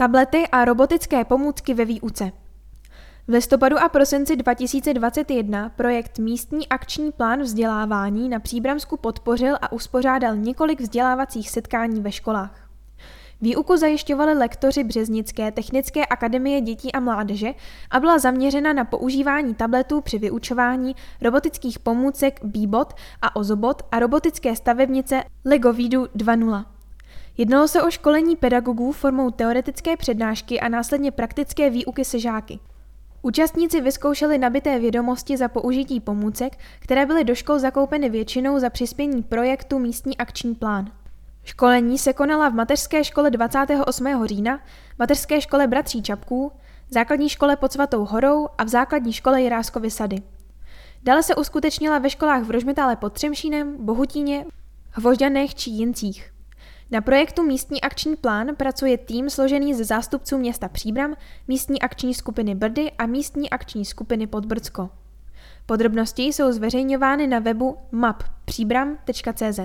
Tablety a robotické pomůcky ve výuce. V listopadu a prosinci 2021 projekt Místní akční plán vzdělávání na Příbramsku podpořil a uspořádal několik vzdělávacích setkání ve školách. Výuku zajišťovali lektoři Březnické technické akademie dětí a mládeže a byla zaměřena na používání tabletů při vyučování robotických pomůcek Bebot a Ozobot a robotické stavebnice Legovidu 2.0. Jednalo se o školení pedagogů formou teoretické přednášky a následně praktické výuky se žáky. Účastníci vyzkoušeli nabité vědomosti za použití pomůcek, které byly do škol zakoupeny většinou za přispění projektu Místní akční plán. Školení se konala v mateřské škole 28. října, mateřské škole Bratří Čapků, základní škole pod Svatou horou a v základní škole Jiráskovy sady. Dále se uskutečnila ve školách v Rožmitále pod Třemšínem, Bohutíně, Hvožďanech či Jincích. Na projektu Místní akční plán pracuje tým složený ze zástupců města Příbram, místní akční skupiny Brdy a místní akční skupiny Podbrdsko. Podrobnosti jsou zveřejňovány na webu mappříbram.cz.